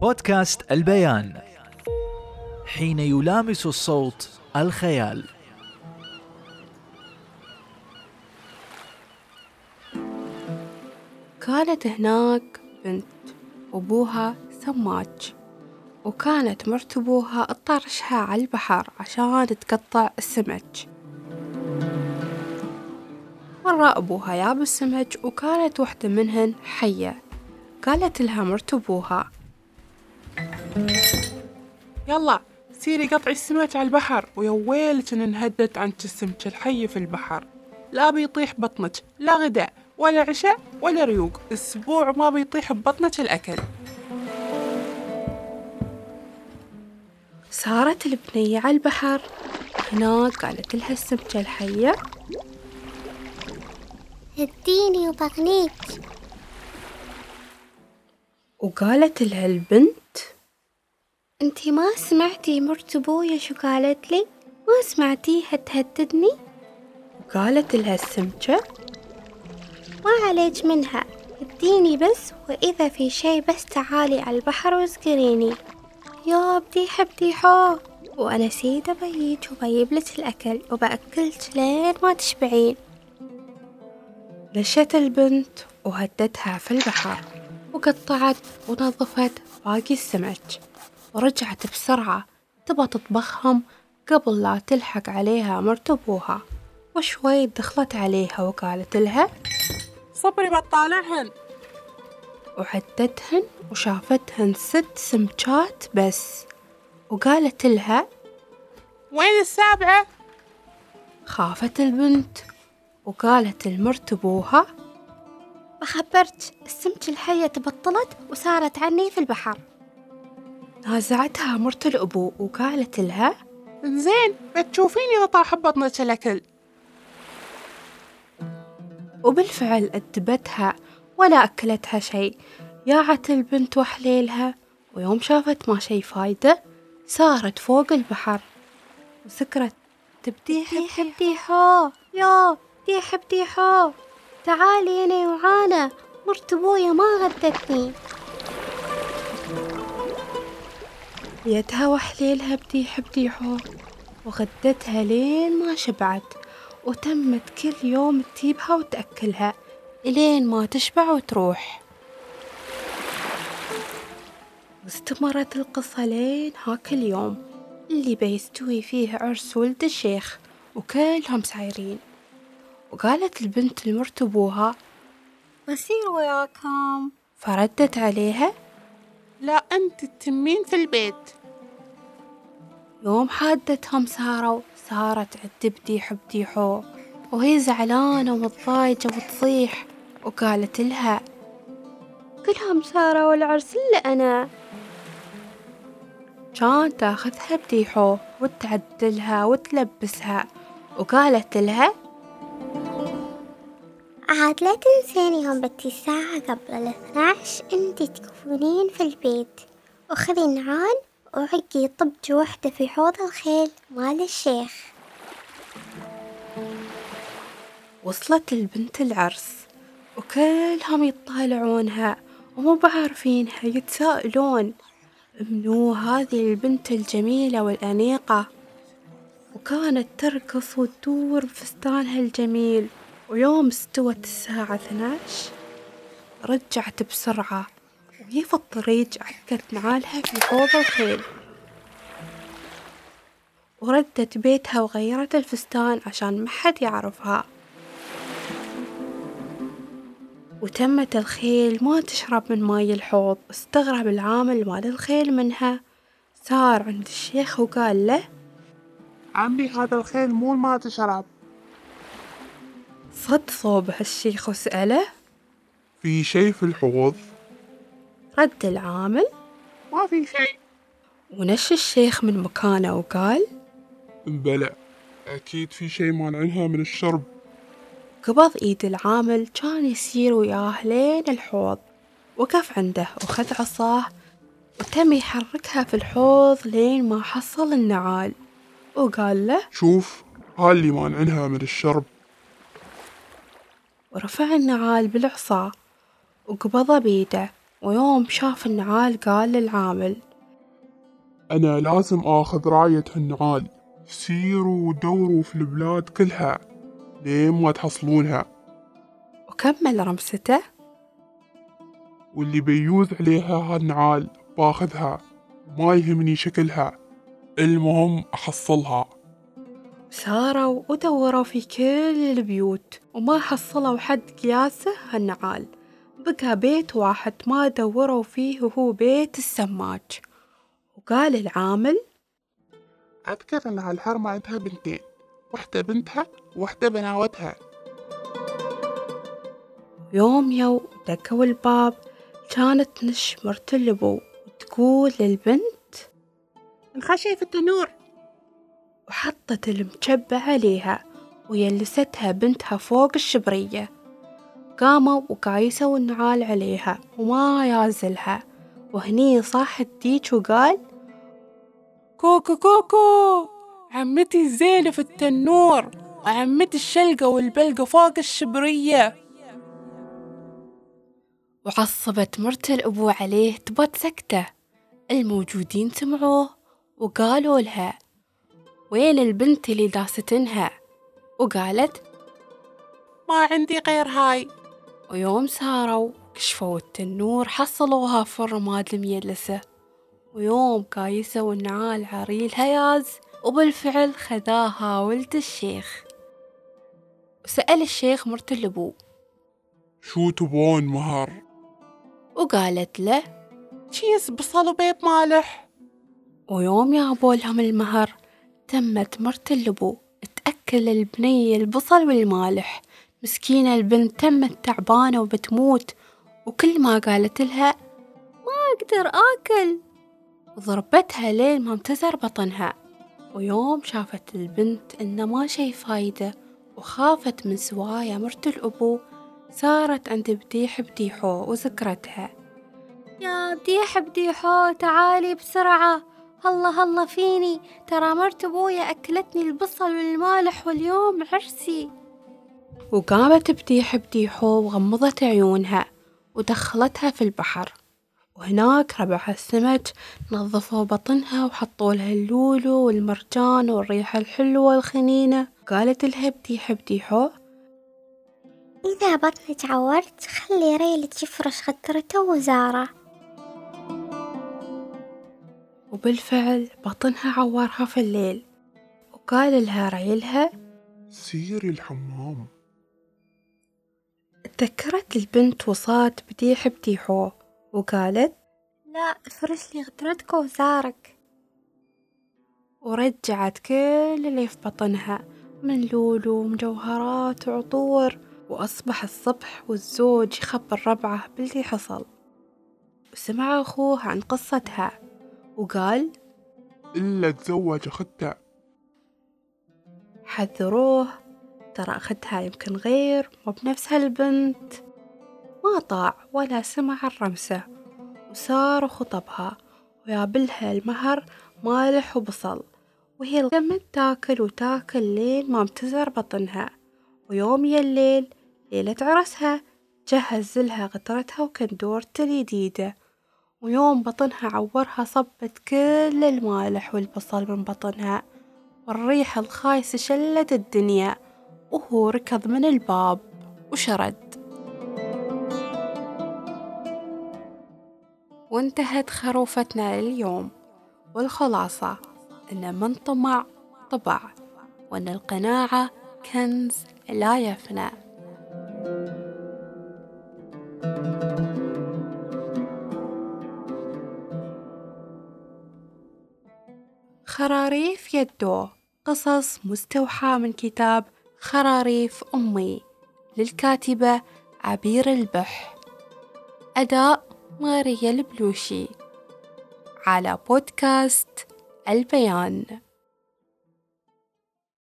بودكاست البيان. حين يلامس الصوت الخيال. كانت هناك بنت أبوها سماج وكانت مرت أبوها تطرشها على البحر عشان تقطع السمك مرة أبوها جاب السمك وكانت وحدة منهن حية. قالت لها مرت أبوها يلا سيري قطعي السمك على البحر ويا ويلك إن انهدت عنك السمك الحي في البحر. لا بيطيح بطنك لا غداء ولا عشاء ولا ريوق. أسبوع ما بيطيح ببطنك الأكل. صارت البنية على البحر. هناك قالت لها السمكة الحية. هديني وبغنيك. وقالت لها البنت انتي ما سمعتي مرت ابويا شو قالت لي؟ ما سمعتيها تهددني وقالت لها السمكة؟ ما عليك منها اديني بس وإذا في شي بس تعالي على البحر واسقريني. يا بديحة بديحة وأنا سيدة بيج وبجيبلك الأكل وبأكلك لين ما تشبعين. نشت البنت وهدتها في البحر. وقطعت ونظفت باقي السمك. ورجعت بسرعة. تبى تطبخهم؟ قبل لا تلحق عليها مرت أبوها وشوي دخلت عليها وقالت لها صبري بطالعهن. وعدتهن وشافتهن ست سمكات بس. وقالت لها وين السابعة؟ خافت البنت. وقالت لمرت أبوها بخبرت السمك الحية تبطلت وسارت عني في البحر. نازعتها مرت الأبو وقالت لها زين بتشوفيني إذا طاح ببطنك الأكل. وبالفعل أدبتها ولا أكلتها شيء. ياعت البنت وحليلها ويوم شافت ما شي فايدة صارت فوق البحر. وسكرت تبديح بديحة يا بديحة بديحة تعالي أنا وعانة مرت أبويا ما غدتني. يدها وحليلها بديح بديحو وغدتها لين ما شبعت وتمت كل يوم تجيبها وتأكلها إلين ما تشبع وتروح. واستمرت القصة لين هاك اليوم اللي بيستوي فيه عرس ولد الشيخ وكلهم سايرين. وقالت البنت لمرت أبوها بصير وياكم. فردت عليها لا أنت تتمين في البيت. يوم حادتهم ساروا صارت عد بديح بديحو وهي زعلانة ومتضايجة وتصيح وقالت لها كلهم ساروا العرس إلا أنا. كان تاخذها بديحو وتعدلها وتلبسها وقالت لها عاد لا تنسين يوم بتي الساعة قبل الاثناعش انتي تكونين في البيت. وخذي نعال وعقي طبج وحدة في حوض الخيل مال الشيخ. وصلت البنت العرس وكلهم يطالعونها ومو بعارفينها يتساءلون منو هذه البنت الجميلة والأنيقة. وكانت ترقص وتدور بفستانها الجميل. ويوم استوت الساعة 12 رجعت بسرعة وهي في الطريق عكت نعالها في حوض الخيل. وردت بيتها وغيرت الفستان عشان ما حد يعرفها. وتمت الخيل ما تشرب من ماي الحوض استغرب العامل مال الخيل منها. صار عند الشيخ وقال له عمي هذا الخيل مو ما تشرب. صد صوبه الشيخ وسأله في شي في الحوض؟ رد العامل ما في شيء. ونش الشيخ من مكانه وقال بلى أكيد في شي مانعنها من الشرب. قبض إيد العامل كان يسير وياه لين الحوض وقف عنده وخذ عصاه وتم يحركها في الحوض لين ما حصل النعال وقال له شوف ها اللي مانعنها من الشرب. ورفع النعال بالعصا وقبضه بيده ويوم شاف النعال قال للعامل أنا لازم آخذ راية هالنعال سيروا ودوروا في البلاد كلها لين ما تحصلونها وكمل رمسته. واللي بيوز عليها هالنعال باخذها ما يهمني شكلها المهم أحصلها. ساروا ودوروا في كل البيوت وما حصلوا حد قياسه هالنعال. بقى بيت واحد ما دوروا فيه وهو بيت السماج. وقال العامل أذكر أن هالحرمة عندها بنتين واحدة بنتها وواحدة بناوتها يوم يو دقوا الباب كانت نش مرت الأبو وتقول للبنت الخشي في التنور وحطت المجبة عليها ويلستها بنتها فوق الشبرية. قاموا وقايسوا النعال عليها وما يازلها وهني صاح الديك وقال كوكو كوكو عمتي الزينة في التنور وعمتي الشلقة والبلقة فوق الشبرية. وعصبت مرت الأبو عليه تبت سكتة. الموجودين سمعوه وقالوا لها وين البنت اللي داستنها وقالت ما عندي غير هاي. ويوم ساروا كشفوا التنور حصلوها في الرماد الميلسة ويوم قايسوا النعال عريل هياز وبالفعل خذاها ولد الشيخ. وسأل الشيخ مرت الأبو شو تبون مهر؟ وقالت له تشيز بصل وبيض مالح. ويوم جابوا لهم المهر تمت مرت الأبو تأكل البنية البصل والمالح. مسكينة البنت تمت تعبانة وبتموت. وكل ما قالت لها ما أقدر آكل. ضربتها لين ما امتزر بطنها. ويوم شافت البنت إنه ما شي فايدة. وخافت من سوايا مرت الأبو. صارت عند بديح بديحو وذكرتها. يا بديح بديحو تعالي بسرعة. هلا هلا فيني. ترى مرت أبويا أكلتني البصل والمالح واليوم عرسي. وقامت بديح بديحو وغمضت عيونها ودخلتها في البحر. وهناك ربعها السمك نظفوا بطنها وحطوا لها اللولو والمرجان والريحة الحلوة الخنينة. قالت لها بديح بديحو إذا بطنك عورت خلي ريلج يفرش غترته وزاره. وبالفعل بطنها عورها في الليل وقال لها ريلها سيري الحمام. تذكرت البنت وصات بديح بديحو وقالت لا افرش لي غترتك وزارك. ورجعت كل اللي في بطنها من لولو ومجوهرات وعطور وأصبح الصبح والزوج يخبر ربعه باللي حصل. وسمع أخوه عن قصتها. وقال إلا تزوج أختها حذروه. ترى أخدها يمكن غير مو بنفس هالبنت. ما طاع ولا سمع الرمسة وصار خطبها. ويابلها المهر مالح وبصل وهي الغمت تاكل وتاكل لين ما امتزر بطنها. ويوم يا الليل ليلة عرسها جهز لها غدرتها وكندورته الجديدة ويوم بطنها عورها صبت كل المالح والبصل من بطنها. والريحة الخايسة شلت الدنيا وهو ركض من الباب وشرد. وانتهت خروفتنا لليوم والخلاصة أن من طمع طبع وأن القناعة كنز لا يفنى. خراريف يدو. قصص مستوحاة من كتاب خراريف أمي. للكاتبة عبير البح. أداء ماريا البلوشي. على بودكاست البيان.